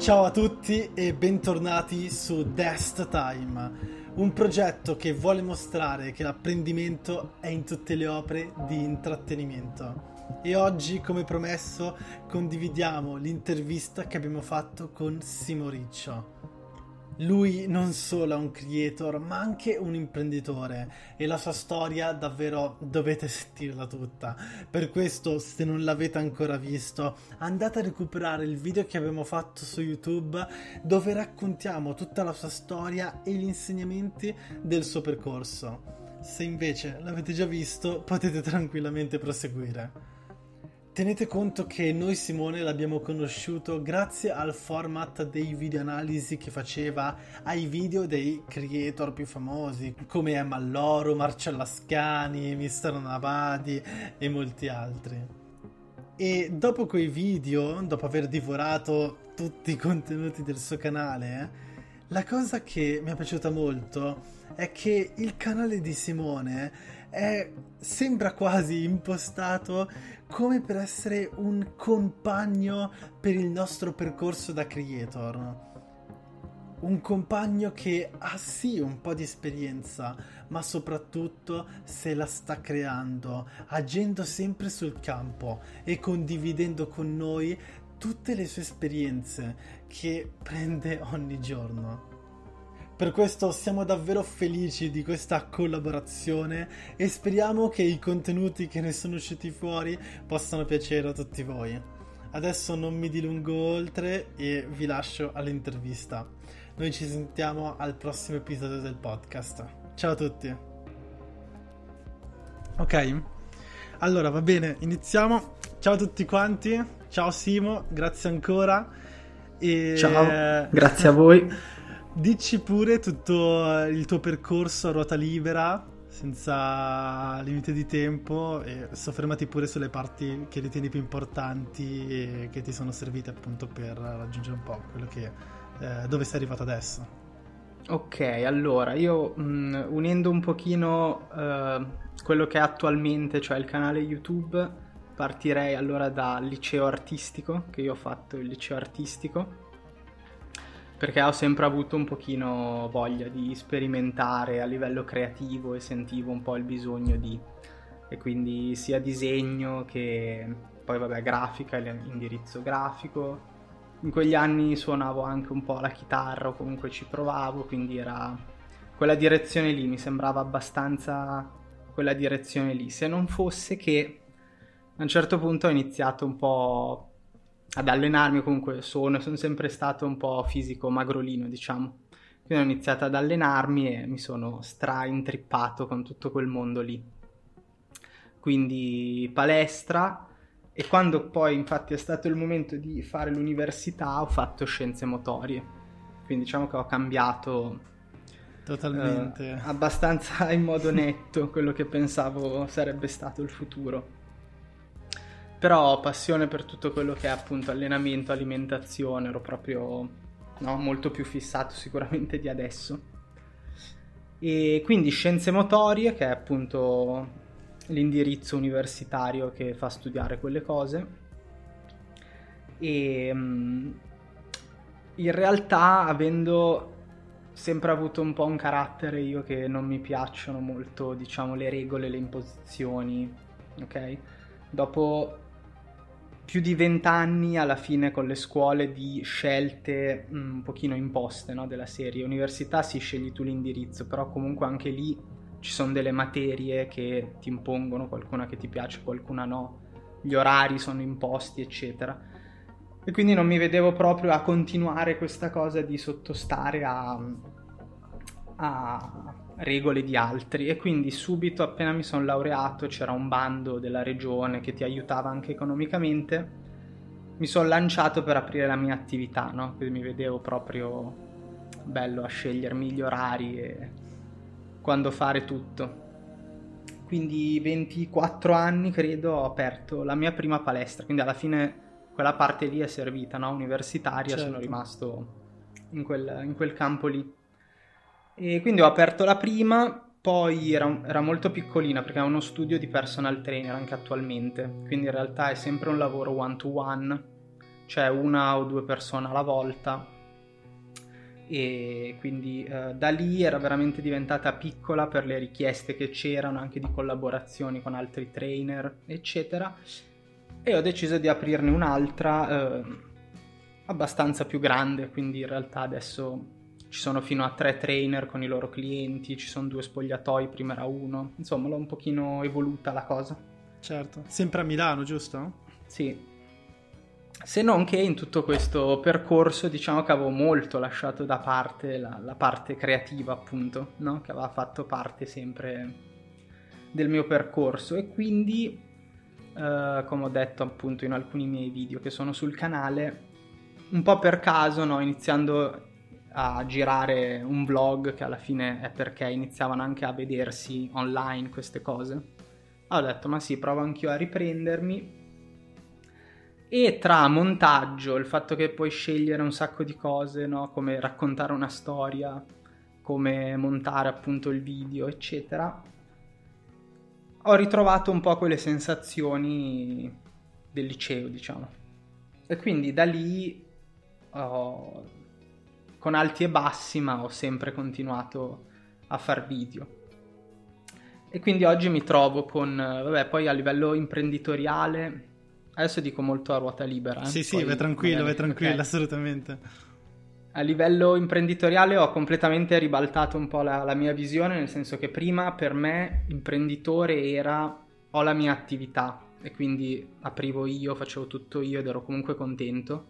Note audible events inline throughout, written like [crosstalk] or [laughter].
Ciao a tutti e bentornati su Dest Time, un progetto che vuole mostrare che l'apprendimento è in tutte le opere di intrattenimento. E oggi, come promesso, condividiamo l'intervista che abbiamo fatto con Simo Riccio. Lui non solo è un creator, ma anche un imprenditore e la sua storia davvero dovete sentirla tutta. Per questo, se non l'avete ancora visto, andate a recuperare il video che abbiamo fatto su YouTube dove raccontiamo tutta la sua storia e gli insegnamenti del suo percorso. Se invece l'avete già visto, potete tranquillamente proseguire. Tenete conto che noi Simone l'abbiamo conosciuto grazie al format dei video analisi che faceva ai video dei creator più famosi come Emma Loro, Marcella Scani, Mister Navadi e molti altri. E dopo quei video, dopo aver divorato tutti i contenuti del suo canale, la cosa che mi è piaciuta molto è che il canale di Simone è, sembra quasi impostato come per essere un compagno per il nostro percorso da creator. Un compagno che ha sì un po' di esperienza, ma soprattutto se la sta creando, agendo sempre sul campo e condividendo con noi tutte le sue esperienze che prende ogni giorno. Per questo siamo davvero felici di questa collaborazione e speriamo che i contenuti che ne sono usciti fuori possano piacere a tutti voi. Adesso non mi dilungo oltre e vi lascio all'intervista. Noi ci sentiamo al prossimo episodio del podcast. Ciao a tutti. Ok, allora va bene, iniziamo. Ciao a tutti quanti. Ciao Simo, grazie ancora. E... Ciao, [laughs] grazie a voi. Dici pure tutto il tuo percorso a ruota libera, senza limite di tempo, e soffermati pure sulle parti che ritieni più importanti e che ti sono servite appunto per raggiungere un po' quello che, eh, dove sei arrivato adesso. Ok, allora io mh, mm, unendo un pochino uh, quello che è attualmente, cioè il canale YouTube, partirei allora dal liceo artistico, che io ho fatto il liceo artistico perché ho sempre avuto un pochino voglia di sperimentare a livello creativo e sentivo un po' il bisogno di e quindi sia disegno che poi vabbè grafica, indirizzo grafico. In quegli anni suonavo anche un po' la chitarra o comunque ci provavo, quindi era quella direzione lì, mi sembrava abbastanza quella direzione lì, se non fosse che a un certo punto ho iniziato un po' ad allenarmi, comunque sono, sono sempre stato un po' fisico magrolino, diciamo. Quindi ho iniziato ad allenarmi e mi sono stra-intrippato con tutto quel mondo lì. Quindi palestra e quando poi infatti è stato il momento di fare l'università ho fatto scienze motorie. Quindi diciamo che ho cambiato totalmente eh, abbastanza [laughs] in modo netto quello che pensavo sarebbe stato il futuro però ho passione per tutto quello che è appunto allenamento, alimentazione, ero proprio no, molto più fissato sicuramente di adesso. E quindi scienze motorie, che è appunto l'indirizzo universitario che fa studiare quelle cose. E mm, in realtà, avendo sempre avuto un po' un carattere io che non mi piacciono molto, diciamo, le regole, le imposizioni, ok? Dopo più di vent'anni alla fine con le scuole di scelte mm, un pochino imposte no, della serie. Università si scegli tu l'indirizzo, però comunque anche lì ci sono delle materie che ti impongono, qualcuna che ti piace, qualcuna no, gli orari sono imposti, eccetera. E quindi non mi vedevo proprio a continuare questa cosa di sottostare a, a regole di altri e quindi subito appena mi sono laureato c'era un bando della regione che ti aiutava anche economicamente mi sono lanciato per aprire la mia attività no? quindi mi vedevo proprio bello a scegliermi gli orari e quando fare tutto quindi 24 anni credo ho aperto la mia prima palestra quindi alla fine quella parte lì è servita no? universitaria certo. sono rimasto in quel, in quel campo lì e quindi ho aperto la prima, poi era, era, molto piccolina perché è uno studio di personal trainer anche attualmente, quindi in realtà è sempre un lavoro one to one, cioè una o due persone alla volta. E quindi eh, da lì era veramente diventata piccola per le richieste che c'erano anche di collaborazioni con altri trainer eccetera. E ho deciso di aprirne un'altra eh, abbastanza più grande quindi in realtà adesso ci sono fino a tre trainer con i loro clienti ci sono due spogliatoi prima era uno insomma l'ho un pochino evoluta la cosa certo sempre a Milano giusto? sì se non che in tutto questo percorso diciamo che avevo molto lasciato da parte la, la parte creativa appunto, no? che aveva fatto parte sempre del mio percorso e quindi eh, come ho detto appunto in alcuni miei video che sono sul canale un po' per caso no? iniziando a girare un vlog che alla fine è perché iniziavano anche a vedersi online queste cose ho detto ma sì provo anch'io a riprendermi e tra montaggio, il fatto che puoi scegliere un sacco di cose, no? come raccontare una storia, come montare appunto il video, eccetera, ho ritrovato un po' quelle sensazioni del liceo, diciamo. E quindi da lì, ho, con alti e bassi, ma ho sempre continuato a far video. E quindi oggi mi trovo con, vabbè, poi a livello imprenditoriale Adesso dico molto a ruota libera. Eh? Sì, sì, vai tranquillo, magari... vai tranquillo, okay. assolutamente. A livello imprenditoriale ho completamente ribaltato un po' la, la, mia visione, nel senso che prima per me imprenditore era ho la mia attività e quindi aprivo io, facevo tutto io ed ero comunque contento.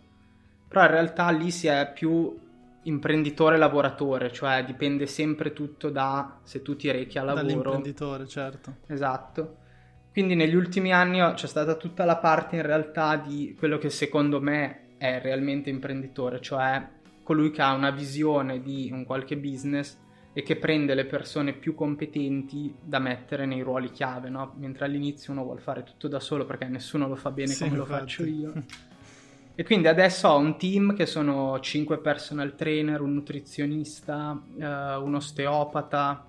Però in realtà lì si è più imprenditore lavoratore, cioè dipende sempre tutto da se tu ti rechi a lavoro. Dall'imprenditore, certo. Esatto. Quindi negli ultimi anni c'è stata tutta la parte in realtà di quello che secondo me è realmente imprenditore, cioè colui che ha una visione di un qualche business e che prende le persone più competenti da mettere nei ruoli chiave, no? Mentre all'inizio uno vuole fare tutto da solo perché nessuno lo fa bene sì, come infatti. lo faccio io. [laughs] E quindi adesso ho un team che sono 5 personal trainer, un nutrizionista, uh, un osteopata,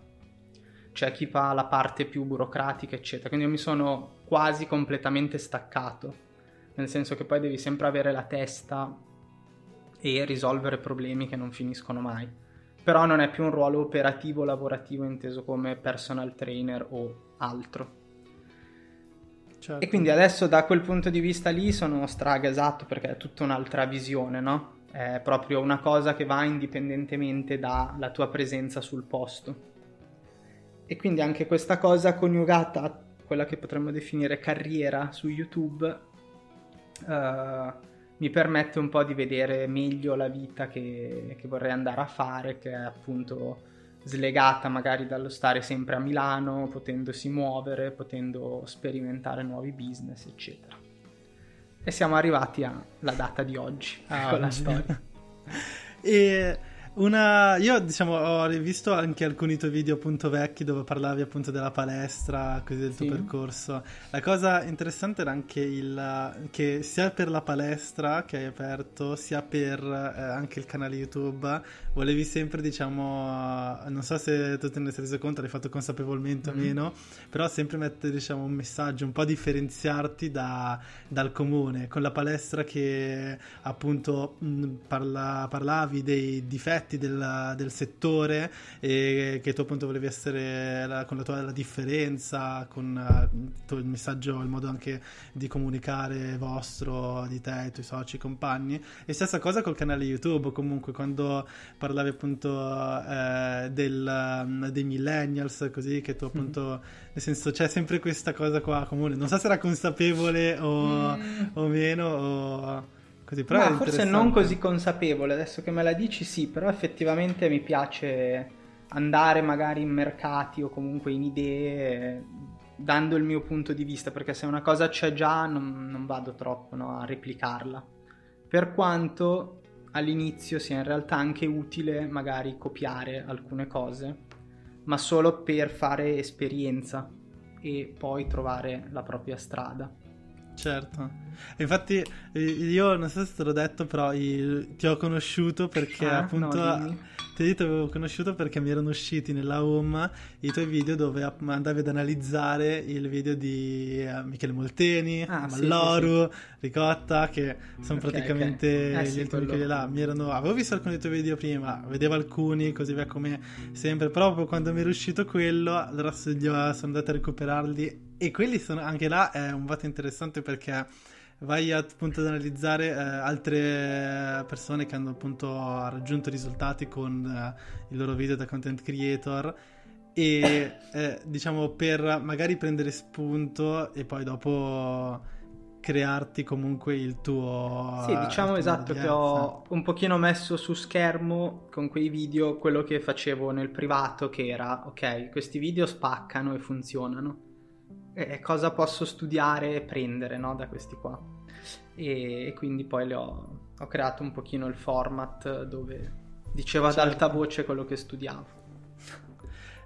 c'è chi fa la parte più burocratica, eccetera. Quindi io mi sono quasi completamente staccato, nel senso che poi devi sempre avere la testa e risolvere problemi che non finiscono mai. Però non è più un ruolo operativo lavorativo inteso come personal trainer o altro. Certo. E quindi adesso da quel punto di vista lì sono stragasato perché è tutta un'altra visione, no? È proprio una cosa che va indipendentemente dalla tua presenza sul posto. E quindi anche questa cosa coniugata a quella che potremmo definire carriera su YouTube uh, mi permette un po' di vedere meglio la vita che, che vorrei andare a fare, che è appunto slegata magari dallo stare sempre a Milano, potendosi muovere, potendo sperimentare nuovi business, eccetera. E siamo arrivati alla data di oggi ah, con la storia. [laughs] e una, io diciamo ho rivisto anche alcuni tuoi video appunto vecchi dove parlavi appunto della palestra, così del tuo sì. percorso. La cosa interessante era anche il che sia per la palestra che hai aperto, sia per eh, anche il canale YouTube, volevi sempre diciamo, non so se tu te ne sei reso conto, l'hai fatto consapevolmente mm-hmm. o meno, però sempre mettere diciamo un messaggio, un po' differenziarti da, dal comune, con la palestra che appunto mh, parla, parlavi dei difetti del, del, settore e che tu appunto volevi essere la, con la tua la differenza, con uh, il messaggio, il modo anche di comunicare vostro, di te, i tuoi soci, i compagni. E stessa cosa col canale YouTube, comunque quando parlavi appunto eh, del, um, dei millennials, così che tu appunto, mm. nel senso c'è sempre questa cosa qua comune. Non so se era consapevole o, mm. o meno o... Così, però Ma forse non così consapevole, adesso che me la dici sì, però effettivamente mi piace andare magari in mercati o comunque in idee dando il mio punto di vista, perché se una cosa c'è già non, non vado troppo no, a replicarla. Per quanto all'inizio sia in realtà anche utile magari copiare alcune cose, ma solo per fare esperienza e poi trovare la propria strada. Certo. Infatti io non so se te l'ho detto, però ti ho conosciuto perché ah, appunto no, ti te ti avevo conosciuto perché mi erano usciti nella home i tuoi video dove andavi ad analizzare il video di uh, Michele Molteni, ah, Malloru, sì, sì, sì. Ricotta, che sono okay, praticamente okay. Eh, gli ultimi quelli là. Mi erano, avevo visto alcuni dei tuoi video prima, vedevo alcuni, così via come sempre, proprio quando mi era uscito quello, allora sono andato a recuperarli e quelli sono, anche là è un voto interessante perché vai appunto ad analizzare eh, altre persone che hanno appunto raggiunto risultati con eh, il loro video da content creator e eh, diciamo per magari prendere spunto e poi dopo crearti comunque il tuo sì diciamo esatto che ho un pochino messo su schermo con quei video quello che facevo nel privato che era ok questi video spaccano e funzionano e cosa posso studiare e prendere no, da questi qua. E, e quindi poi ho, ho, creato un pochino il format dove dicevo ad certo. alta voce quello che studiavo.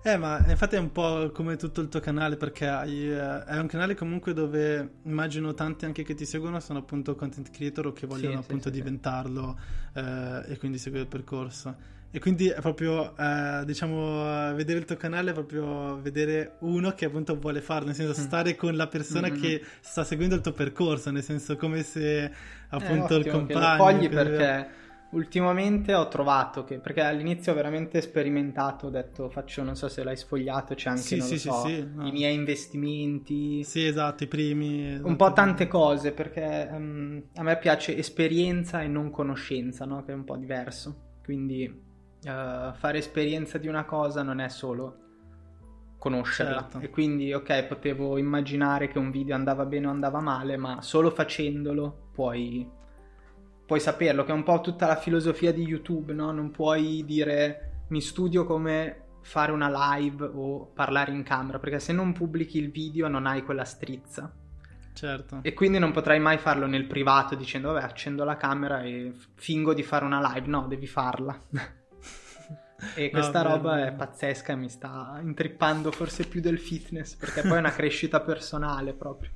Eh, ma infatti è un po' come tutto il tuo canale, perché hai, eh, è un canale comunque dove immagino tanti anche che ti seguono sono appunto content creator o che vogliono sì, appunto sì, diventarlo sì. Eh, e quindi seguire il percorso. E quindi è proprio, eh, diciamo, vedere il tuo canale è proprio vedere uno che appunto vuole farlo, nel senso mm. stare con la persona mm-hmm. che sta seguendo il tuo percorso, nel senso come se appunto eh, il compagno... Lo cogli perché ultimamente ho trovato che, perché all'inizio ho veramente sperimentato, ho detto faccio, non so se l'hai sfogliato, c'è anche, sì, sì, so, sì, no. i miei investimenti. Sì, esatto, i primi. Esatto. Un po' tante cose, perché um, a me piace esperienza e non conoscenza, no? Che è un po' diverso. Quindi uh, fare esperienza di una cosa non è solo conoscerla. Certo. E quindi, ok, potevo immaginare che un video andava bene o andava male, ma solo facendolo puoi, puoi saperlo, che è un po' tutta la filosofia di YouTube, no? Non puoi dire mi studio come fare una live o parlare in camera, perché se non pubblichi il video non hai quella strizza. Certo. E quindi non potrai mai farlo nel privato dicendo vabbè accendo la camera e fingo di fare una live, no, devi farla. [laughs] E questa no, roba beh, è pazzesca mi sta intrippando forse più del fitness, perché poi è una crescita personale proprio.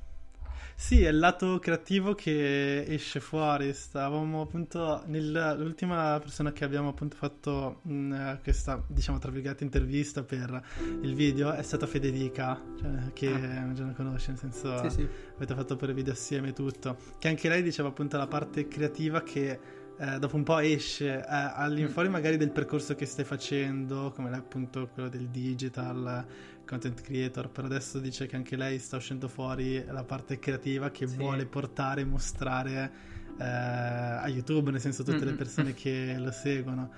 Sì, è il lato creativo che esce fuori. Stavamo appunto nell'ultima persona che abbiamo appunto fatto mh, mm, questa, diciamo, tra virgolette, intervista per il video è stata Federica, cioè, che ah. già la conosce, nel senso sì, sì. avete fatto pure video assieme e tutto. Che anche lei diceva appunto la parte creativa che eh, dopo un po' esce eh, all'infuori mm. magari del percorso che stai facendo, come appunto quello del digital, content creator, però adesso dice che anche lei sta uscendo fuori la parte creativa che sì. vuole portare e mostrare eh, a YouTube, nel senso tutte mm-hmm. le persone che [laughs] lo seguono.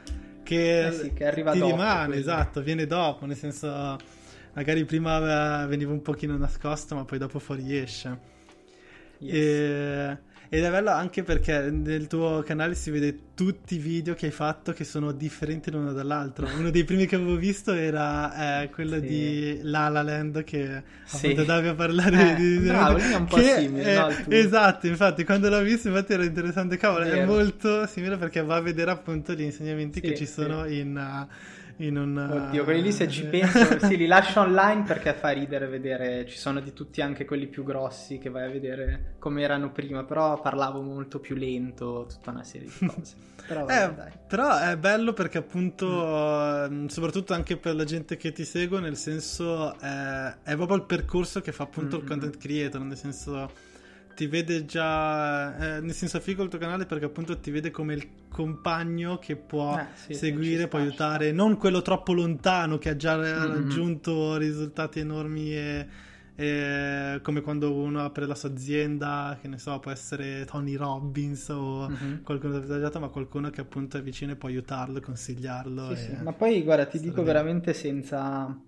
Che, eh sì, che arriva ti dopo, rimane, quindi. esatto, viene dopo, nel senso magari prima veniva un pochino nascosto, ma poi dopo fuori esce. Yes. E ed è bello anche perché nel tuo canale si vede tutti i video che hai fatto che sono differenti l'uno dall'altro. Uno dei primi che avevo visto era eh, quello sì. di La La Land che sì. appunto andavi a parlare eh, di... Bravo, lì è un po' simile, è, no, Esatto, infatti quando l'ho visto infatti era interessante, cavolo, Vero. è molto simile perché va a vedere appunto gli insegnamenti sì, che ci sono in... Uh, in un... Oddio, quelli lì se ci penso, [laughs] sì, li lascio online perché fa ridere vedere, ci sono di tutti anche quelli più grossi che vai a vedere come erano prima, però parlavo molto più lento, tutta una serie di [laughs] cose. però, eh, però è bello perché appunto, mm. soprattutto anche per la gente che ti segue, nel senso è, è proprio il percorso che fa appunto mm-hmm. il content creator, nel senso ti vede già, eh, nel senso è figo il tuo canale perché appunto ti vede come il compagno che può eh, sì, seguire, può aiutare, non quello troppo lontano che ha già mm-hmm. raggiunto risultati enormi e, e, come quando uno apre la sua azienda, che ne so, può essere Tony Robbins o mm-hmm. qualcuno avvantaggiato, ma qualcuno che appunto è vicino e può aiutarlo, consigliarlo. Sì, sì. Ma poi guarda, ti dico bene. veramente senza...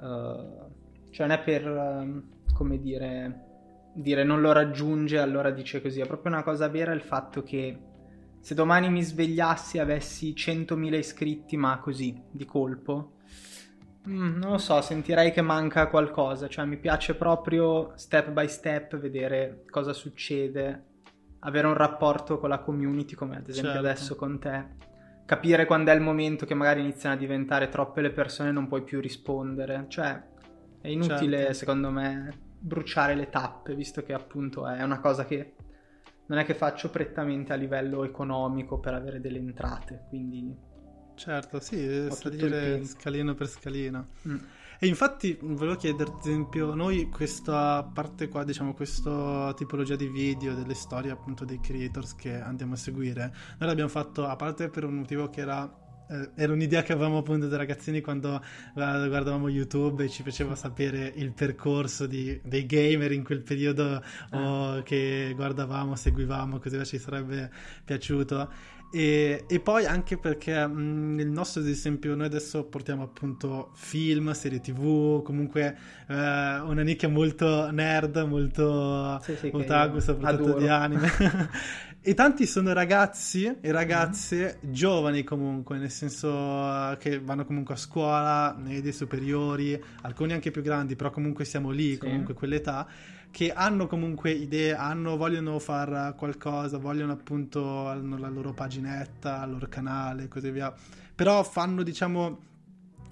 Uh, cioè non è per, uh, come dire dire non lo raggiunge, allora dice così. È proprio una cosa vera il fatto che se domani mi svegliassi e avessi 100.000 iscritti, ma così, di colpo, mm, non lo so, sentirei che manca qualcosa. Cioè mi piace proprio step by step vedere cosa succede, avere un rapporto con la community, come ad esempio certo. adesso con te. Capire quando è il momento che magari iniziano a diventare troppe le persone e non puoi più rispondere. Cioè, è inutile, certo. secondo me, bruciare le tappe, visto che appunto è una cosa che non è che faccio prettamente a livello economico per avere delle entrate, quindi certo. Sì, salire scalino per scalino. Mm. E infatti volevo chiederti, ad esempio, noi questa parte qua, diciamo, questa tipologia di video, delle storie appunto dei creators che andiamo a seguire, noi l'abbiamo fatto a parte per un motivo che era eh, era un'idea che avevamo appunto da ragazzini quando guardavamo YouTube e ci faceva sapere il percorso di, dei gamer in quel periodo ah. che guardavamo, seguivamo, così ci sarebbe piaciuto. E, e, poi anche perché mh, nel nostro ad esempio noi adesso portiamo appunto film, serie tv, comunque eh, una nicchia molto nerd, molto sì, sì, otaku soprattutto adoro. di anime. [laughs] e tanti sono ragazzi e ragazze mm-hmm. giovani comunque, nel senso eh, che vanno comunque a scuola, medie superiori, alcuni anche più grandi, però comunque siamo lì, sì. comunque quell'età che hanno comunque idee, hanno, vogliono fare qualcosa, vogliono appunto hanno la loro paginetta, il loro canale e così via, però fanno diciamo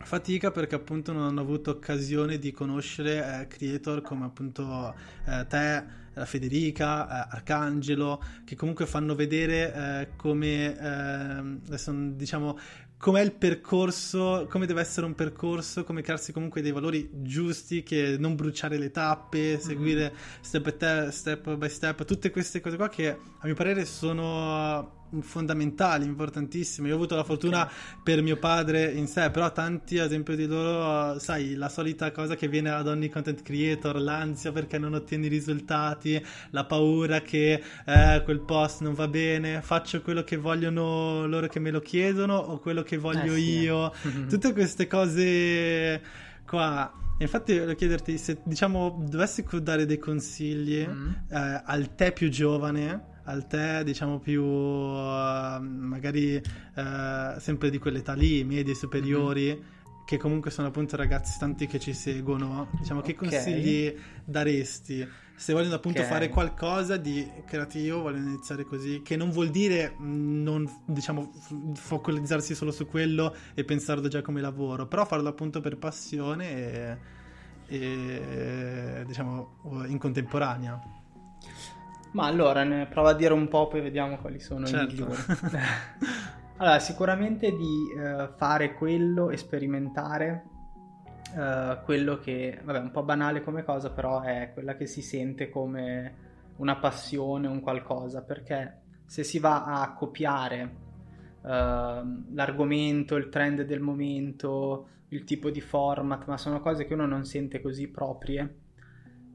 fatica perché appunto non hanno avuto occasione di conoscere eh, creator come appunto eh, te, Federica, eh, Arcangelo, che comunque fanno vedere eh, come ehm, adesso diciamo com'è il percorso, come deve essere un percorso, come crearsi comunque dei valori giusti, che non bruciare le tappe, seguire mm-hmm. step, by te, step by step, tutte queste cose qua che a mio parere sono fondamentali, importantissime. Io ho avuto la fortuna okay. per mio padre in sé, però tanti, ad esempio, di loro, sai, la solita cosa che viene ad ogni content creator, l'ansia perché non ottieni risultati, la paura che eh, quel post non va bene, faccio quello che vogliono loro che me lo chiedono o quello che voglio eh, sì. io. [laughs] Tutte queste cose qua. Infatti voglio chiederti se diciamo dovessi dare dei consigli mm. eh, al te più giovane al te, diciamo più uh, magari uh, sempre di quell'età lì, medie, superiori, mm-hmm. che comunque sono appunto ragazzi tanti che ci seguono, diciamo che consigli daresti? Se vogliono appunto okay. fare qualcosa di creativo, vogliono iniziare così, che non vuol dire mm, non, diciamo, focalizzarsi solo su quello e pensarlo già come lavoro, però farlo appunto per passione e, e diciamo in contemporanea. Ma allora ne prova a dire un po', poi vediamo quali sono certo. i migliori. [laughs] allora, sicuramente di uh, fare quello, sperimentare uh, quello che, vabbè, un po' banale come cosa, però è quella che si sente come una passione, un qualcosa, perché se si va a copiare uh, l'argomento, il trend del momento, il tipo di format, ma sono cose che uno non sente così proprie,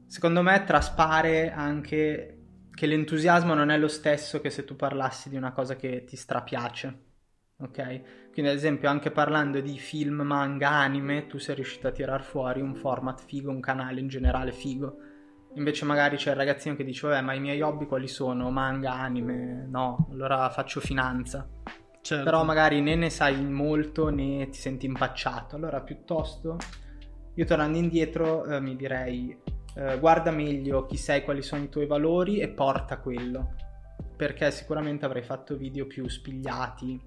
secondo me traspare anche che l'entusiasmo non è lo stesso che se tu parlassi di una cosa che ti strapiace. Ok? Quindi, ad esempio, anche parlando di film, manga, anime, tu sei riuscito a tirar fuori un format figo, un canale in generale figo. Invece, magari c'è il ragazzino che dice: Vabbè, ma i miei hobby quali sono? Manga, anime? No, allora faccio finanza. Certo. Però magari né ne sai molto né ti senti impacciato. Allora, piuttosto, io tornando indietro, eh, mi direi eh, guarda meglio chi sei, quali sono i tuoi valori e porta quello. Perché sicuramente avrai fatto video più spigliati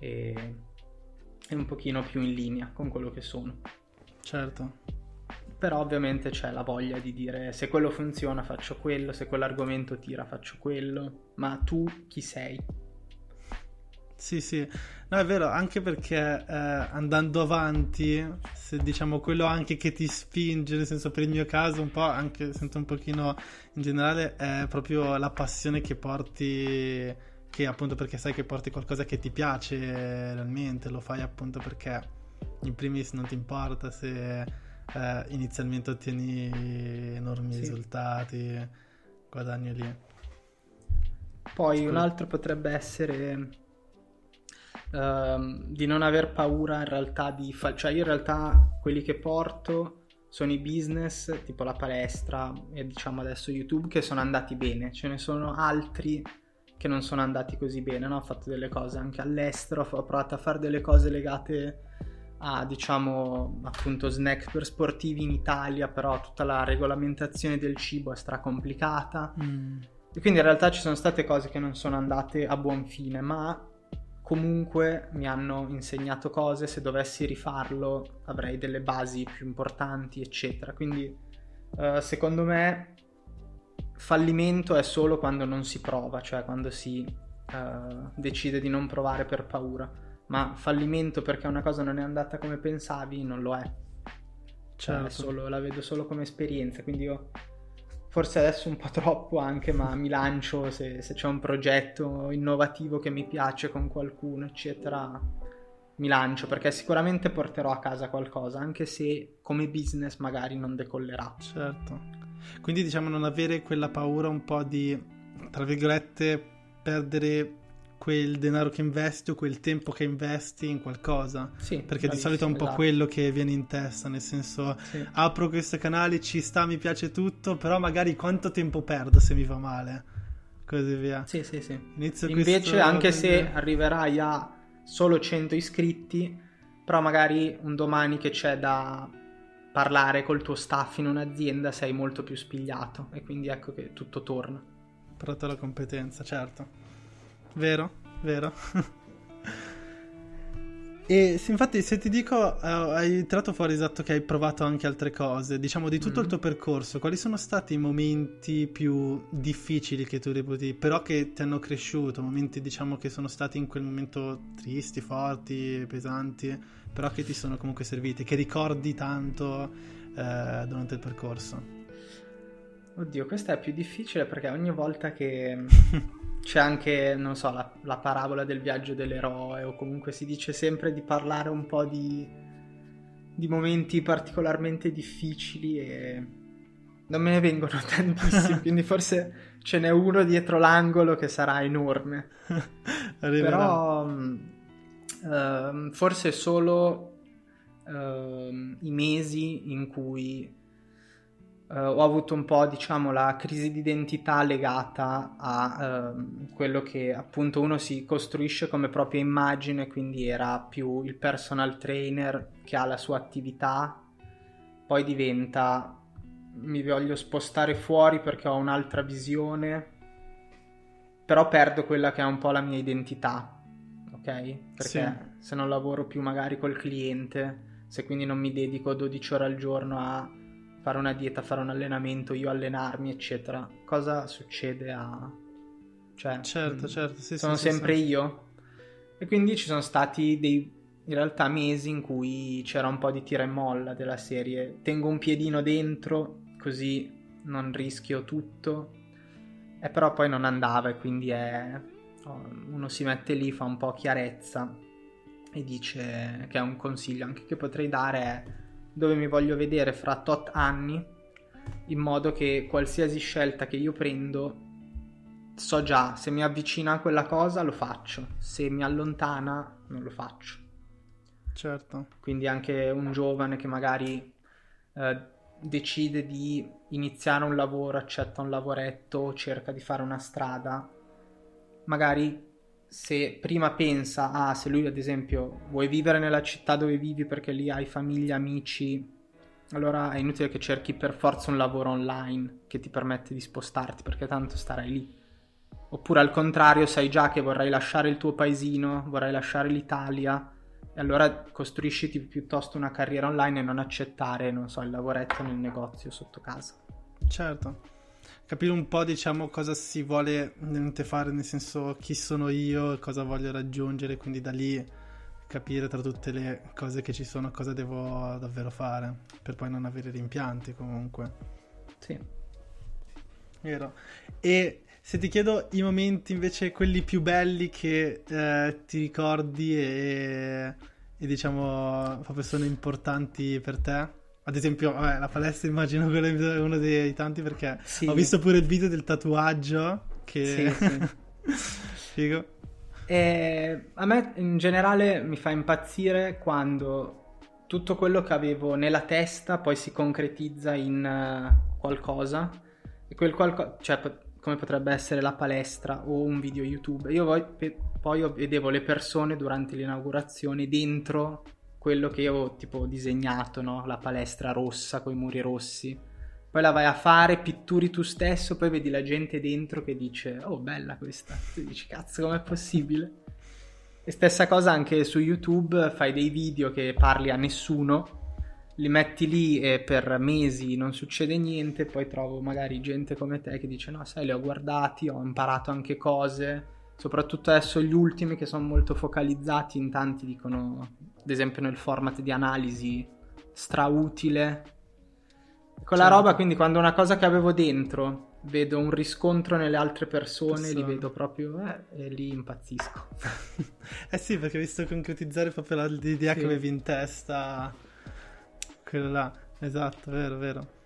e, e un pochino più in linea con quello che sono. Certo. Però ovviamente c'è la voglia di dire se quello funziona faccio quello, se quell'argomento tira faccio quello, ma tu chi sei? Sì, sì, no è vero, anche perché eh, andando avanti, se diciamo quello anche che ti spinge, nel senso per il mio caso un po', anche sento un pochino in generale, è proprio la passione che porti, che appunto perché sai che porti qualcosa che ti piace realmente, lo fai appunto perché in primis non ti importa se eh, inizialmente ottieni enormi sì. risultati, guadagni lì. Poi Scusa. un altro potrebbe essere uh, di non aver paura in realtà di fare, cioè io in realtà quelli che porto sono i business tipo la palestra e diciamo adesso YouTube che sono andati bene, ce ne sono altri che non sono andati così bene, no? ho fatto delle cose anche all'estero, ho provato a fare delle cose legate a diciamo appunto snack per sportivi in Italia, però tutta la regolamentazione del cibo è stracomplicata. Mm. E quindi in realtà ci sono state cose che non sono andate a buon fine, ma comunque mi hanno insegnato cose, se dovessi rifarlo avrei delle basi più importanti, eccetera. Quindi uh, secondo me fallimento è solo quando non si prova, cioè quando si uh, decide di non provare per paura. ma fallimento perché una cosa non è andata come pensavi non lo è. Cioè, Certo. solo- la vedo solo come esperienza, quindi io forse adesso un po' troppo anche, ma mi lancio se, se c'è un progetto innovativo che mi piace con qualcuno, eccetera, mi lancio perché sicuramente porterò a casa qualcosa, anche se come business magari non decollerà. Certo. Quindi diciamo non avere quella paura un po' di, tra virgolette, perdere quel denaro che investi o quel tempo che investi in qualcosa. Sì, Perché di solito è un po' bravissimo, quello che viene in testa, nel senso esatto. Sì. apro questo canale, ci sta, mi piace tutto, però magari quanto tempo perdo se mi va male. Così via. Sì, sì, sì. Inizio Invece, anche se arriverai a solo 100 iscritti, però magari un domani che c'è da parlare col tuo staff in un'azienda sei molto più spigliato e quindi ecco che tutto torna. Portato la competenza, certo. Vero, vero. [laughs] e se- infatti se ti dico, eh, hai tirato fuori esatto che hai provato anche altre cose, diciamo di tutto il Mhm. tuo percorso, quali sono stati i momenti più difficili che tu reputi, però che ti hanno cresciuto, momenti diciamo che sono stati in quel momento tristi, forti, pesanti, però che ti sono comunque serviti, che ricordi tanto eh, durante il percorso? Oddio, questa è più difficile perché ogni volta che [laughs] c'è anche, non so, la, la parabola del viaggio dell'eroe o comunque si dice sempre di parlare un po' di, di momenti particolarmente difficili e non me ne vengono [laughs] tantissimi, [laughs] quindi forse ce n'è uno dietro l'angolo che sarà enorme. Però ehm, forse solo ehm, i mesi in cui eh, ho avuto un po', diciamo, la crisi di identità legata a ehm, quello che appunto uno si costruisce come propria immagine, quindi era più il personal trainer che ha la sua attività, poi diventa mi voglio spostare fuori perché ho un'altra visione, però perdo quella che è un po' la mia identità, ok? Perché Sì. se non lavoro più magari col cliente, se quindi non mi dedico 12 ore al giorno a fare una dieta, fare un allenamento, io allenarmi, eccetera, cosa succede a... Cioè, Certo, mh, certo, sì, sono sì, sì, sempre sì. io. E quindi ci sono stati dei, in realtà, mesi in cui c'era un po' di tira e molla della serie. Tengo un piedino dentro, così non rischio tutto. E però poi non andava e quindi è... oh, uno si mette lì, fa un po' chiarezza e dice che è un consiglio anche che potrei dare è dove mi voglio vedere fra tot anni in modo che qualsiasi scelta che io prendo so già se mi avvicina a quella cosa lo faccio se mi allontana non lo faccio Certo. quindi anche un giovane che magari eh, decide di iniziare un lavoro, accetta un lavoretto, cerca di fare una strada, magari se prima pensa, ah, se lui ad esempio vuoi vivere nella città dove vivi perché lì hai famiglia, amici, allora è inutile che cerchi per forza un lavoro online che ti permette di spostarti perché tanto starai lì. Oppure al contrario, sai già che vorrai lasciare il tuo paesino, vorrai lasciare l'Italia, e allora costruisciti piuttosto una carriera online e non accettare, non so, il lavoretto nel negozio sotto casa. Certo. Capire un po', diciamo, cosa si vuole fare, nel senso chi sono io, cosa voglio raggiungere, quindi da lì capire tra tutte le cose che ci sono cosa devo davvero fare, per poi non avere rimpianti comunque. Sì. Vero. E se ti chiedo i momenti invece quelli più belli che eh, ti ricordi e, e diciamo proprio sono importanti per te? Ad esempio, vabbè, la palestra immagino quello è uno dei tanti perché Sì. ho visto pure il video del tatuaggio che... Sì, sì. [laughs] Figo. E a me in generale mi fa impazzire quando tutto quello che avevo nella testa poi si concretizza in eh, qualcosa e quel qualcosa, cioè come potrebbe essere la palestra o un video YouTube. Io poi, poi vedevo le persone durante l'inaugurazione dentro quello che io avevo tipo disegnato, no? La palestra rossa con i muri rossi. Poi la vai a fare, pitturi tu stesso, poi vedi la gente dentro che dice "Oh, bella questa". Tu dici "Cazzo, com'è possibile?". E stessa cosa anche su YouTube, fai dei video che parli a nessuno, li metti lì e per mesi non succede niente, poi trovo magari gente come te che dice no, sai, li ho guardati, ho imparato anche cose, soprattutto adesso gli ultimi che sono molto focalizzati, in tanti dicono, ad esempio nel format di analisi, strautile. Quella certo. roba, quindi quando una cosa che avevo dentro vedo un riscontro nelle altre persone, Persone. li vedo proprio eh, e lì impazzisco. [laughs] eh sì, perché hai visto concretizzare proprio l'idea sì. che avevi in testa, quello là, esatto, vero, vero.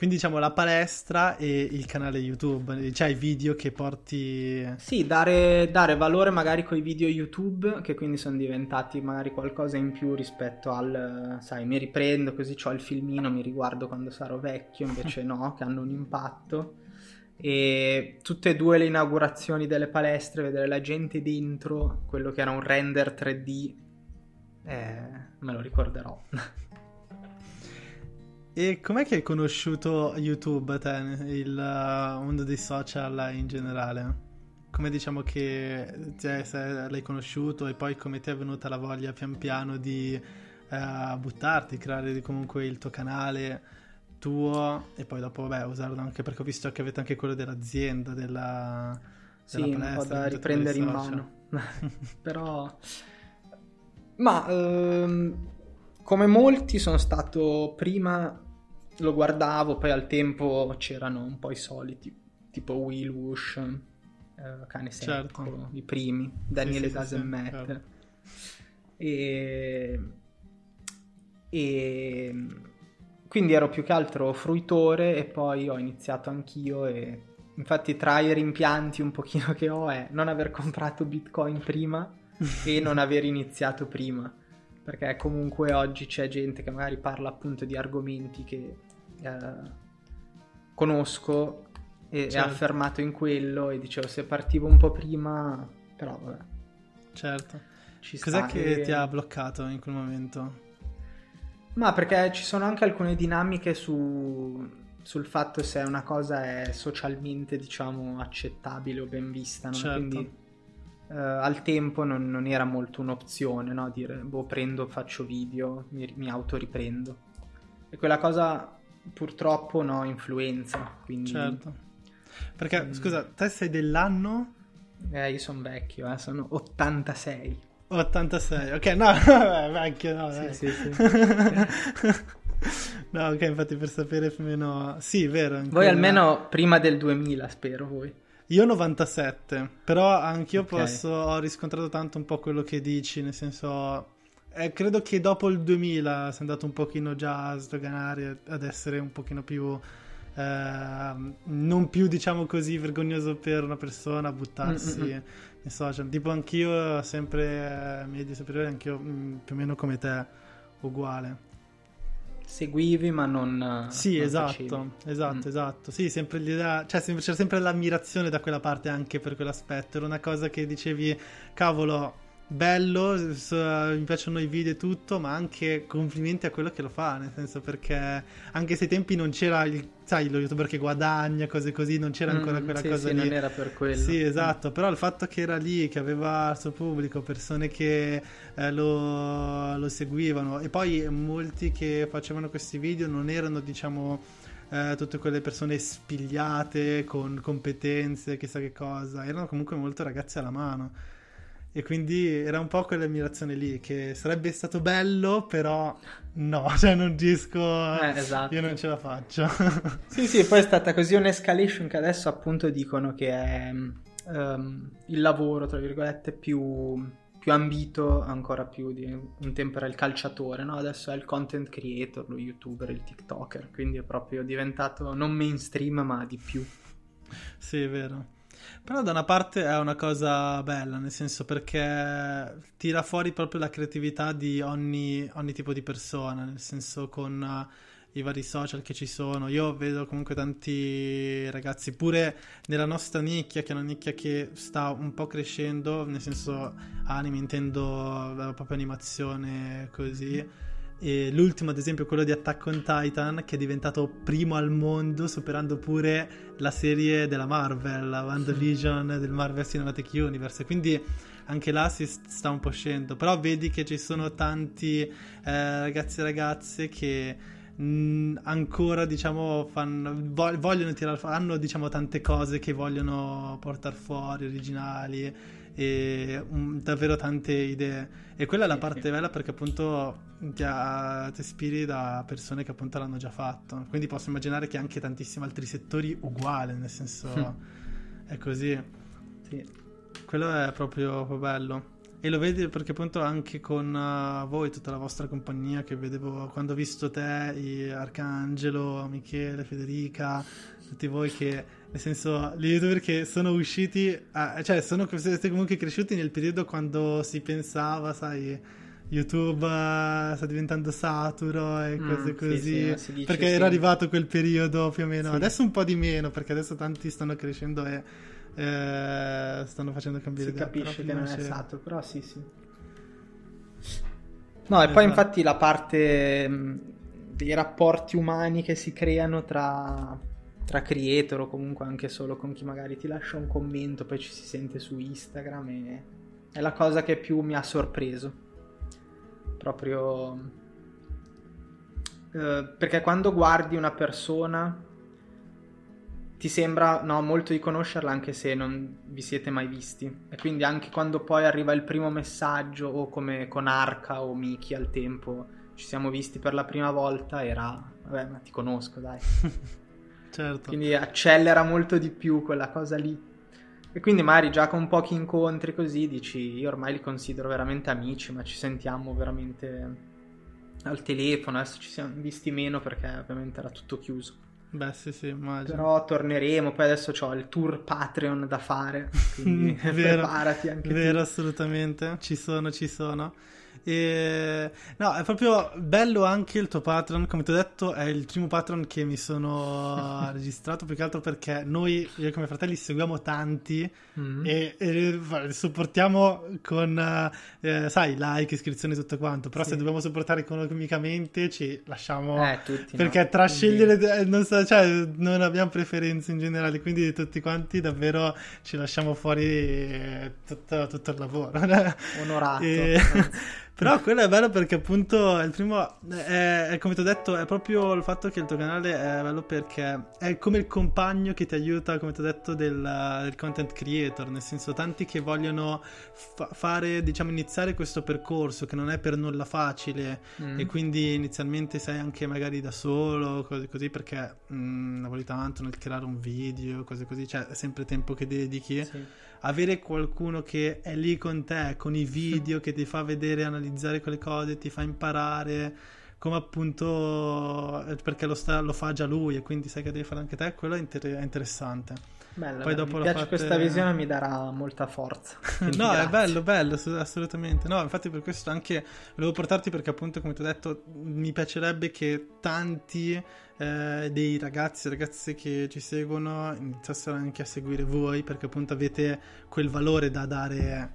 Quindi diciamo la palestra e il canale YouTube, cioè i video che porti... Sì, dare, dare valore magari con i video YouTube, che quindi sono diventati magari qualcosa in più rispetto al, sai, mi riprendo così ho il filmino, mi riguardo quando sarò vecchio, invece no, che hanno un impatto. E tutte e due le inaugurazioni delle palestre, vedere la gente dentro, quello che era un render 3D, eh, me lo ricorderò. [laughs] E com'è che hai conosciuto YouTube, te, il uh, mondo dei social in generale? Come diciamo che cioè, l'hai conosciuto e poi come ti è venuta la voglia pian piano di uh, buttarti, creare comunque il tuo canale tuo e poi dopo vabbè usarlo anche perché ho visto che avete anche quello dell'azienda, della, sì, della palestra. un po' da riprendere in mano. [laughs] Però... Ma... Ehm come molti sono stato prima lo guardavo, poi al tempo c'erano un po' i soliti, tipo Will Wush, eh, Cane Secco, certo. i primi, Daniele sì, Gasemmet. Sì, certo. e... e quindi ero più che altro fruitore e poi ho iniziato anch'io e infatti tra i rimpianti un pochino che ho è non aver comprato Bitcoin prima [laughs] e non aver iniziato prima perché comunque oggi c'è gente che magari parla appunto di argomenti che eh, conosco e certo. è affermato in quello e dicevo se partivo un po' prima, però vabbè. Certo. Ci Cos'è che e... ti ha bloccato in quel momento? Ma perché ci sono anche alcune dinamiche su, sul fatto se una cosa è socialmente, diciamo, accettabile o ben vista, no? Certo. Quindi Uh, al tempo non, non, era molto un'opzione, no? Dire, boh, prendo, faccio video, mi, mi autoriprendo. E quella cosa purtroppo no, influenza, quindi... Certo. Perché, mm. scusa, te sei dell'anno? Eh, io sono vecchio, eh, sono 86. 86, ok, no, [laughs] vabbè, vecchio, no, sì, sì, sì. [laughs] no, ok, infatti per sapere più o meno... Sì, vero. Voi almeno prima del 2000, spero, voi. Io 97, però anch'io okay. posso, ho riscontrato tanto un po' quello che dici, nel senso... Eh, credo che dopo il 2000 sei andato un pochino già a sdoganare, ad essere un pochino più... Eh, non più diciamo così vergognoso per una persona buttarsi Mm-mm. nei social. Tipo anch'io, sempre eh, media superiore, anch'io mh, mm, più o meno come te, uguale seguivi ma non sì non esatto facevi. esatto mm. esatto sì sempre l'idea cioè c'era sempre l'ammirazione da quella parte anche per quell'aspetto era una cosa che dicevi cavolo bello, mi piacciono i video e tutto, ma anche complimenti a quello che lo fa, nel senso perché anche se ai tempi non c'era il, sai, lo youtuber che guadagna, cose così, non c'era ancora mm, quella sì, cosa sì, lì. non era per quello. Sì, esatto, mm. però il fatto che era lì, che aveva il suo pubblico, persone che eh, lo, lo seguivano e poi molti che facevano questi video non erano, diciamo... Eh, tutte quelle persone spigliate con competenze, chissà che cosa, erano comunque molto ragazzi alla mano. E quindi era un po' quell'ammirazione lì, che sarebbe stato bello, però no, [laughs] cioè non riesco, eh, esatto. io non ce la faccio. [laughs] sì, sì, poi è stata così un'escalation che adesso appunto dicono che è um, il lavoro, tra virgolette, più, più, ambito ancora più di un tempo era il calciatore, no? Adesso è il content creator, lo youtuber, il tiktoker, quindi è proprio diventato non mainstream ma di più. Sì, è vero. Però da una parte è una cosa bella, nel senso perché tira fuori proprio la creatività di ogni, ogni tipo di persona, nel senso con uh, i vari social che ci sono. Io vedo comunque tanti ragazzi, pure nella nostra nicchia, che è una nicchia che sta un po' crescendo, nel senso anime, intendo uh, proprio animazione così e l'ultimo, ad esempio, quello di Attack on Titan, che è diventato primo al mondo, superando pure la serie della Marvel, la WandaVision [laughs] del Marvel Cinematic Universe. Quindi anche là si sta un po' scendendo. Però vedi che ci sono tanti eh, ragazzi e ragazze che mh, ancora, diciamo, fanno, vogliono tirare hanno, diciamo, tante cose che vogliono portare fuori, originali e um, davvero tante idee. E quella è la parte bella perché appunto ti, ha, ti, ispiri da persone che appunto l'hanno già fatto. Quindi posso immaginare che anche tantissimi altri settori uguali, nel senso è così. Sì. Quello è proprio, proprio bello. E lo vedi perché appunto anche con uh, voi, tutta la vostra compagnia, che vedevo quando ho visto te, Arcangelo, Michele, Federica, tutti voi che, nel senso, gli youtuber che sono usciti, a, cioè sono siete comunque cresciuti nel periodo quando si pensava, sai, YouTube uh, sta diventando saturo e mm, cose così. Sì, sì, perché era arrivato quel periodo più o meno. Adesso un po' di meno, perché adesso tanti stanno crescendo e eh, stanno facendo cambiare si idea. Si capisce che non è saturo, però sì, sì. No, e poi esatto. infatti la parte mm, dei rapporti umani che si creano tra, tra creator o comunque anche solo con chi magari ti lascia un commento, poi ci si sente su Instagram e è la cosa che più mi ha sorpreso. Proprio... Eh, perché quando guardi una persona ti sembra no, molto di conoscerla anche se non vi siete mai visti. E quindi anche quando poi arriva il primo messaggio o come con Arca o Miki al tempo ci siamo visti per la prima volta era vabbè ma ti conosco dai. [laughs] certo. Quindi accelera molto di più quella cosa lì. E quindi magari già con pochi incontri così dici io ormai li considero veramente amici ma ci sentiamo veramente al telefono, adesso ci siamo visti meno perché ovviamente era tutto chiuso. Beh, sì, sì, immagino. Però torneremo. Poi adesso ho il tour Patreon da fare. [laughs] Quindi vero, preparati anche. Vero, tu. assolutamente. Ci sono, ci sono. E... No, è proprio bello anche il tuo Patreon. Come ti ho detto, è il primo Patreon che mi sono [laughs] registrato. Più che altro perché noi, io come fratelli, seguiamo tanti mm-hmm. e, e, supportiamo con, eh, sai, like, iscrizioni, tutto quanto. Però sì. se dobbiamo supportare economicamente, ci lasciamo. Eh, tutti. Perché no. tra scegliere, eh, non, so, cioè, non abbiamo preferenze in generale. Quindi tutti quanti davvero ci lasciamo fuori eh, tutto, tutto il lavoro. [laughs] Onorato. E... [laughs] Però quello è bello perché appunto il primo è, è, come ti ho detto è proprio il fatto che il tuo canale è bello perché è come il compagno che ti aiuta come ti ho detto del, del content creator nel senso tanti che vogliono fa- fare diciamo iniziare questo percorso che non è per nulla facile mm. e quindi inizialmente sei anche magari da solo cose così perché mh, mm, lavori tanto nel creare un video cose così cioè è sempre tempo che dedichi sì avere qualcuno che è lì con te, con i video, che ti fa vedere, analizzare quelle cose, ti fa imparare come appunto eh, perché lo, sta, lo fa già lui e quindi sai che devi fare anche te, quello è, inter- è interessante. Bello, Poi dopo mi piace fate... questa visione mi darà molta forza. [laughs] no, è bello, bello, assolutamente. No, infatti per questo anche volevo portarti perché appunto come ti ho detto mi piacerebbe che tanti eh, dei ragazzi e ragazze che ci seguono iniziassero anche a seguire voi perché appunto avete quel valore da dare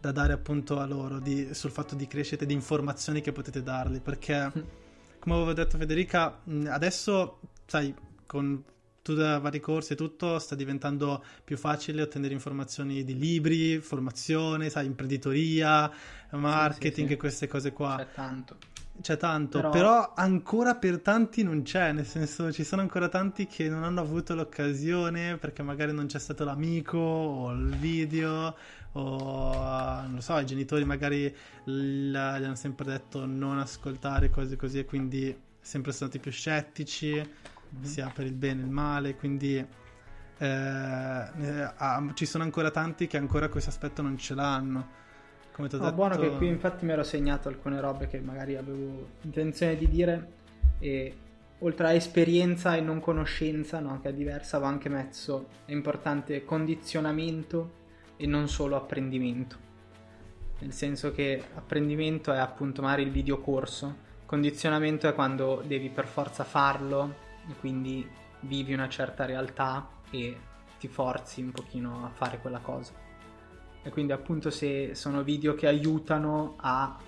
da dare appunto a loro di, sul fatto di crescita e di informazioni che potete dargli perché [laughs] come avevo detto Federica adesso sai con tutti i vari corsi e tutto sta diventando più facile ottenere informazioni di libri, formazione, sai, imprenditoria, marketing sì, sì, sì. e queste cose qua. C'è tanto. C'è tanto, però... però... ancora per tanti non c'è, nel senso ci sono ancora tanti che non hanno avuto l'occasione perché magari non c'è stato l'amico o il video o non lo so, i genitori magari gli hanno sempre detto non ascoltare cose così e quindi sempre stati più scettici, mm-hmm. sia per il bene e il male, quindi eh, eh, ah, ci sono ancora tanti che ancora questo aspetto non ce l'hanno come ti ho no, detto... buono che qui infatti mi ero segnato alcune robe che magari avevo intenzione di dire e oltre a esperienza e non conoscenza, no, che è diversa, va anche messo, è importante condizionamento e non solo apprendimento. Nel senso che apprendimento è appunto magari il videocorso, condizionamento è quando devi per forza farlo e quindi vivi una certa realtà e ti forzi un pochino a fare quella cosa e quindi appunto se sono video che aiutano a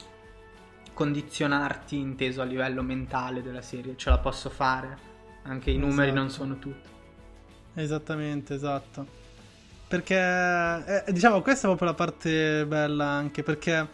condizionarti inteso a livello mentale della serie, ce la posso fare, anche i numeri esatto. non sono tutto. Esattamente, esatto. Perché eh, diciamo questa è proprio la parte bella anche perché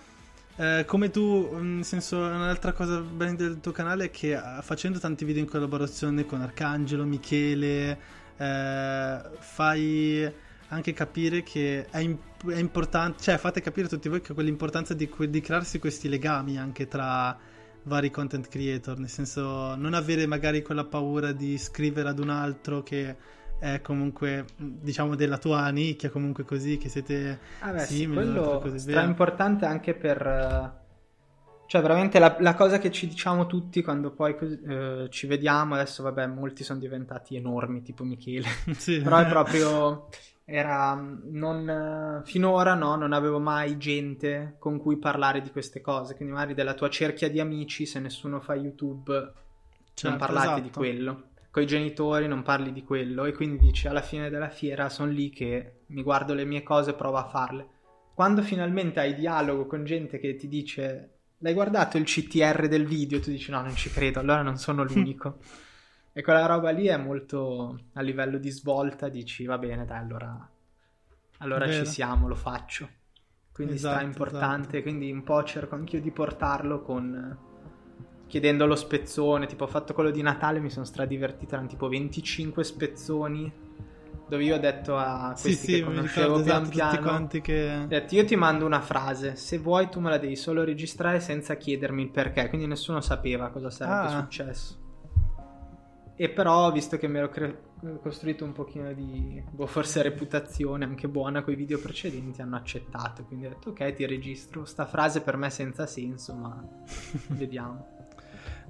eh, come tu, nel senso, un'altra cosa bella del tuo canale è che eh, facendo tanti video in collaborazione con Arcangelo, Michele, eh, fai anche capire che è, imp- è importante, cioè fate capire tutti voi che quell'importanza di, di crearsi questi legami anche tra vari content creator, nel senso non avere magari quella paura di scrivere ad un altro che è comunque diciamo della tua nicchia comunque così che siete ah beh, simili sì, quello è importante anche per cioè veramente la, la, cosa che ci diciamo tutti quando poi eh, ci vediamo adesso vabbè molti sono diventati enormi tipo Michele [laughs] sì. però è proprio era non, finora no, non avevo mai gente con cui parlare di queste cose, quindi magari della tua cerchia di amici, se nessuno fa YouTube, certo, non parlate esatto. di quello. Con i genitori non parli di quello e quindi dici alla fine della fiera sono lì che mi guardo le mie cose e provo a farle. Quando finalmente hai dialogo con gente che ti dice l'hai guardato il CTR del video, tu dici no, non ci credo, allora non sono [laughs] l'unico. E quella roba lì è molto a livello di svolta, dici va bene, dai, allora, allora ci siamo, lo faccio. Quindi esatto, stra importante, esatto. quindi un po' cerco anch'io di portarlo con chiedendo lo spezzone, tipo ho fatto quello di Natale, mi sono stradivertito, erano tipo 25 spezzoni dove io ho detto a questi sì, che sì, conoscevo pian esatto, piano quanti che... detto, io ti mando una frase se vuoi tu me la devi solo registrare senza chiedermi il perché quindi nessuno sapeva cosa sarebbe ah. successo e però, visto che mi ero cre- costruito un pochino di, boh, forse reputazione anche buona con i video precedenti, hanno accettato. Quindi ho detto, ok, ti registro. Sta frase per me senza senso, ma [laughs] vediamo.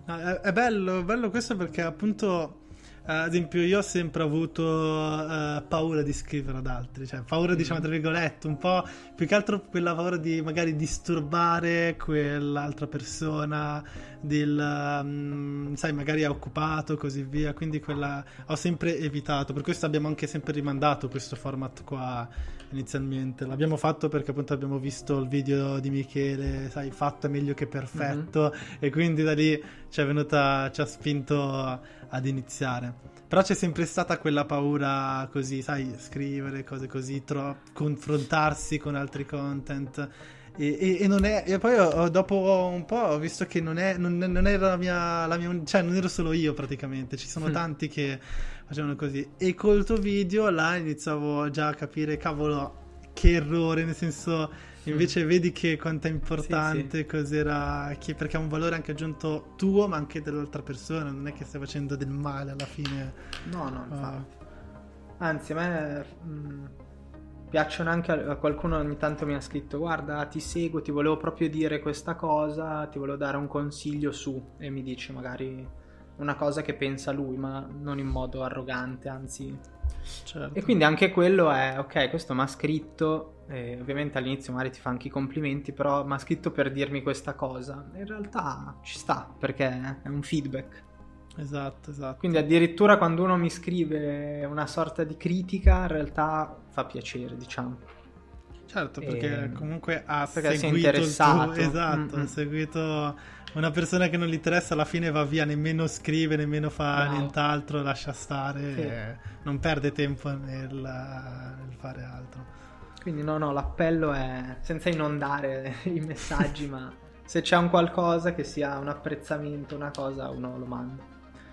È, è bello, bello questo perché appunto ad esempio, io ho sempre avuto uh, paura di scrivere ad altri, cioè paura, diciamo, tra virgolette, un po' più che altro quella paura di magari disturbare quell'altra persona, del, um, sai, magari è occupato e così via. Quindi quella ho sempre evitato. Per questo abbiamo anche sempre rimandato questo format qua inizialmente. L'abbiamo fatto perché appunto abbiamo visto il video di Michele, sai, fatto è meglio che perfetto. Mm-hmm. E quindi da lì ci è venuta, ci ha spinto ad iniziare. Però c'è sempre stata quella paura così, sai, scrivere cose così, tro- confrontarsi con altri content. E, e, e, non è, e poi ho, dopo un po' ho visto che non, è, non, non era la mia, la mia, cioè non ero solo io praticamente, ci sono mm. tanti che facevano così. E col tuo video là iniziavo già a capire, cavolo, che errore, nel senso invece vedi che quanto è importante, sì, sì. cos'era, che, perché ha un valore anche aggiunto tuo ma anche dell'altra persona, non è che stai facendo del male alla fine. No, no, infatti. Uh. Anzi, a me mh, mm, piacciono anche a qualcuno ogni tanto mi ha scritto guarda ti seguo ti volevo proprio dire questa cosa ti volevo dare un consiglio su e mi dice magari una cosa che pensa lui ma non in modo arrogante anzi certo. e quindi anche quello è ok questo mi ha scritto eh, ovviamente all'inizio magari ti fa anche i complimenti però mi ha scritto per dirmi questa cosa in realtà ci sta perché è un feedback Esatto, esatto. Quindi addirittura quando uno mi scrive una sorta di critica, in realtà fa piacere, diciamo. Certo, perché e... comunque ha perché seguito il tuo... Esatto, mm-hmm. ha seguito una persona che non gli interessa, alla fine va via, nemmeno scrive, nemmeno fa Bravo. nient'altro, lascia stare, sì. non perde tempo nel, nel fare altro. Quindi no, no, l'appello è senza inondare [laughs] i messaggi, ma [laughs] se c'è un qualcosa che sia un apprezzamento, una cosa, uno lo manda.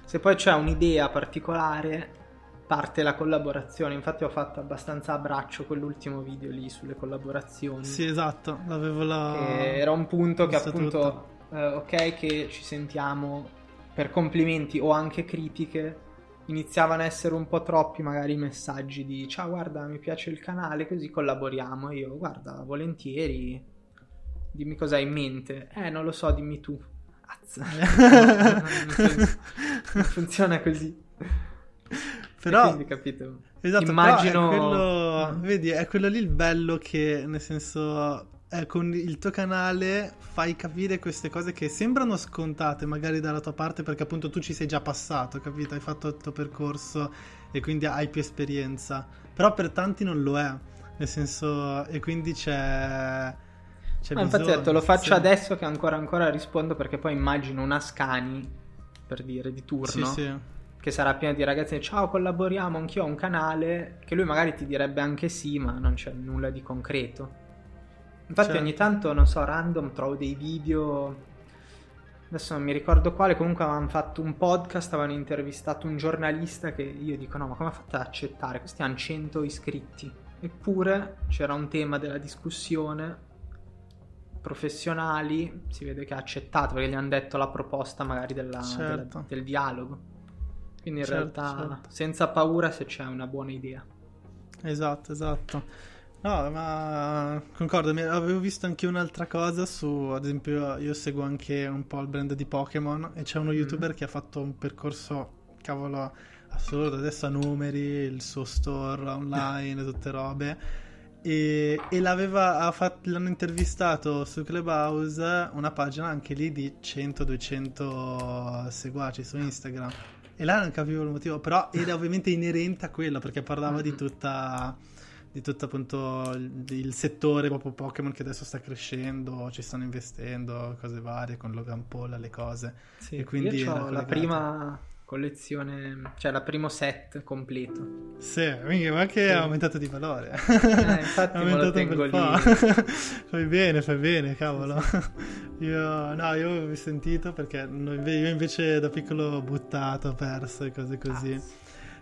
Se poi c'è un'idea particolare, parte la collaborazione. Infatti ho fatto abbastanza a braccio quell'ultimo video lì sulle collaborazioni. Sì, esatto, l'avevo là. Che era un punto che appunto, eh, ok, che ci sentiamo per complimenti o anche critiche. Iniziavano a essere un po' troppi magari i messaggi di ciao guarda mi piace il canale così collaboriamo e io guarda volentieri dimmi cosa hai in mente eh non lo so dimmi tu Azza. [laughs] non funziona così. Però, quindi, capito? Esatto, Immagino... È quello, mm. vedi, è quello lì il bello che, nel senso, eh, con il tuo canale fai capire queste cose che sembrano scontate magari dalla tua parte perché appunto tu ci sei già passato, capito? Hai fatto il tuo percorso e quindi hai più esperienza. Però per tanti non lo è, nel senso, e quindi c'è c'è infatti ho detto lo faccio sì. adesso che ancora ancora rispondo perché poi immagino una Scani per dire di turno sì, sì. Che sarà piena di ragazzi ciao collaboriamo anch'io ho un canale che lui magari ti direbbe anche sì ma non c'è nulla di concreto infatti certo. ogni tanto non so random trovo dei video adesso non mi ricordo quale comunque avevano fatto un podcast avevano intervistato un giornalista che io dico no ma come ha fatto ad accettare questi hanno 100 iscritti Eppure c'era un tema della discussione professionali, si vede che ha accettato perché gli hanno detto la proposta magari della, Certo. della- del dialogo. Quindi in Certo, realtà certo. senza paura se c'è una buona idea. Esatto, esatto. No, ma concordo, avevo visto anche un'altra cosa su, ad esempio, io seguo anche un po' il brand di Pokémon e c'è uno youtuber che ha fatto un percorso, cavolo, assurdo, adesso ha numeri, il suo store online, tutte robe. E, e l'aveva, ha fatto- l'hanno intervistato su Clubhouse, una pagina anche lì di 100-200 seguaci su Instagram. E là non capivo il motivo, però era ovviamente inerente a quello perché parlava di tutta di tutto appunto il, il settore proprio Pokémon che adesso sta crescendo, ci stanno investendo, cose varie con Logan Paul, le cose. Sì, E quindi io ho la prima collezione, cioè la primo set completo. Sì, minchia, ma che Sì. ha aumentato di valore. Eh, infatti [laughs] Ha me lo tengo lì. [laughs] fai bene, fai bene, cavolo. Io, no, io avevo sentito perché io invece da piccolo ho buttato, perso e cose così. Ah,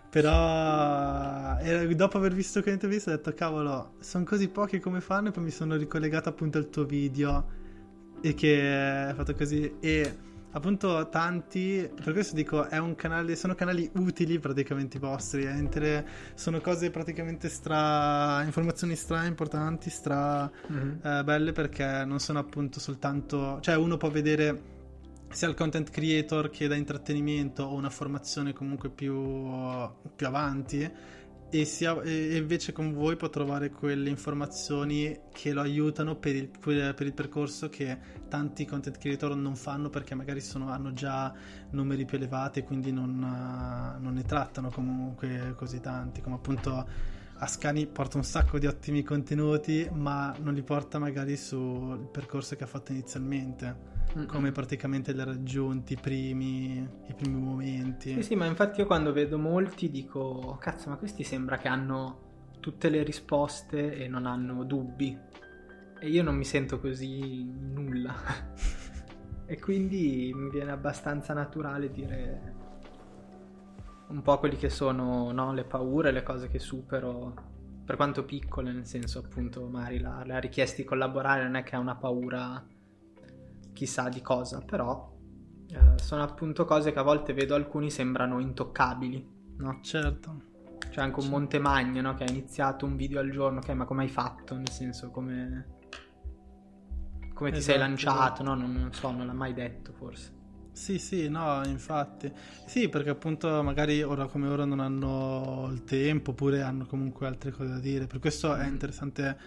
Però dopo aver visto quell'intervista ho detto cavolo, sono così pochi come fanno e poi mi sono ricollegato appunto al tuo video e che hai fatto così e appunto tanti, per questo dico è un canale, sono canali utili praticamente i vostri, inter- sono cose praticamente stra, informazioni stra importanti, stra mhm. eh, belle perché non sono appunto soltanto, cioè uno può vedere sia il content creator che da intrattenimento o una formazione comunque più, più avanti e, sia, e invece con voi può trovare quelle informazioni che lo aiutano per il, per il percorso che tanti content creator non fanno perché magari sono- hanno già numeri più elevati e quindi non, eh, non ne trattano comunque così tanti. Come appunto Ascani porta un sacco di ottimi contenuti ma non li porta magari sul percorso che ha fatto inizialmente Come praticamente li ha raggiunti i primi, i primi momenti Sì, sì, ma infatti io quando vedo molti dico, cazzo, ma questi sembra che hanno tutte le risposte e non hanno dubbi. E io non mi sento così nulla. [laughs] e quindi mi viene abbastanza naturale dire un po' quelli che sono no, le paure, le cose che supero, per quanto piccole, nel senso appunto magari la, la richiesta di collaborare non è che ha una paura chissà di cosa, però eh, sono appunto cose che a volte vedo alcuni sembrano intoccabili, no? certo C'è anche un Montemagno, no? Che ha iniziato un video al giorno, ok, ma come hai fatto? Nel senso, come... Come ti sei Esatto, lanciato, esatto. no? Non, non so, non l'ha mai detto forse. Sì, sì, no, infatti. Sì, perché appunto magari ora come ora non hanno il tempo oppure hanno comunque altre cose da dire. Per questo è Mm. interessante.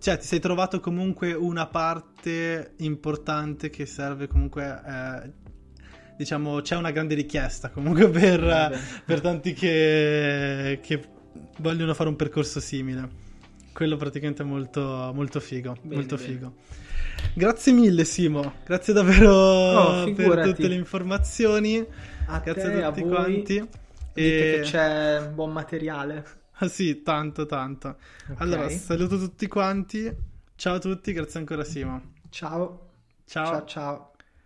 Cioè, ti sei trovato comunque una parte importante che serve comunque. eh, diciamo, c'è una grande richiesta comunque [laughs] per, Vabbè. per tanti che, che vogliono fare un percorso simile. Quello praticamente è molto, molto figo. Bene, molto bene. figo. Grazie mille, Simo. Grazie davvero Oh, per figurati. tutte le informazioni. A Grazie te, a tutti voi. quanti. Dite E... che c'è buon materiale. Ah, sì, tanto, tanto. Ok. Allora, saluto tutti quanti. Ciao a tutti, grazie ancora, Simo. Ciao. Ciao. Ciao ciao.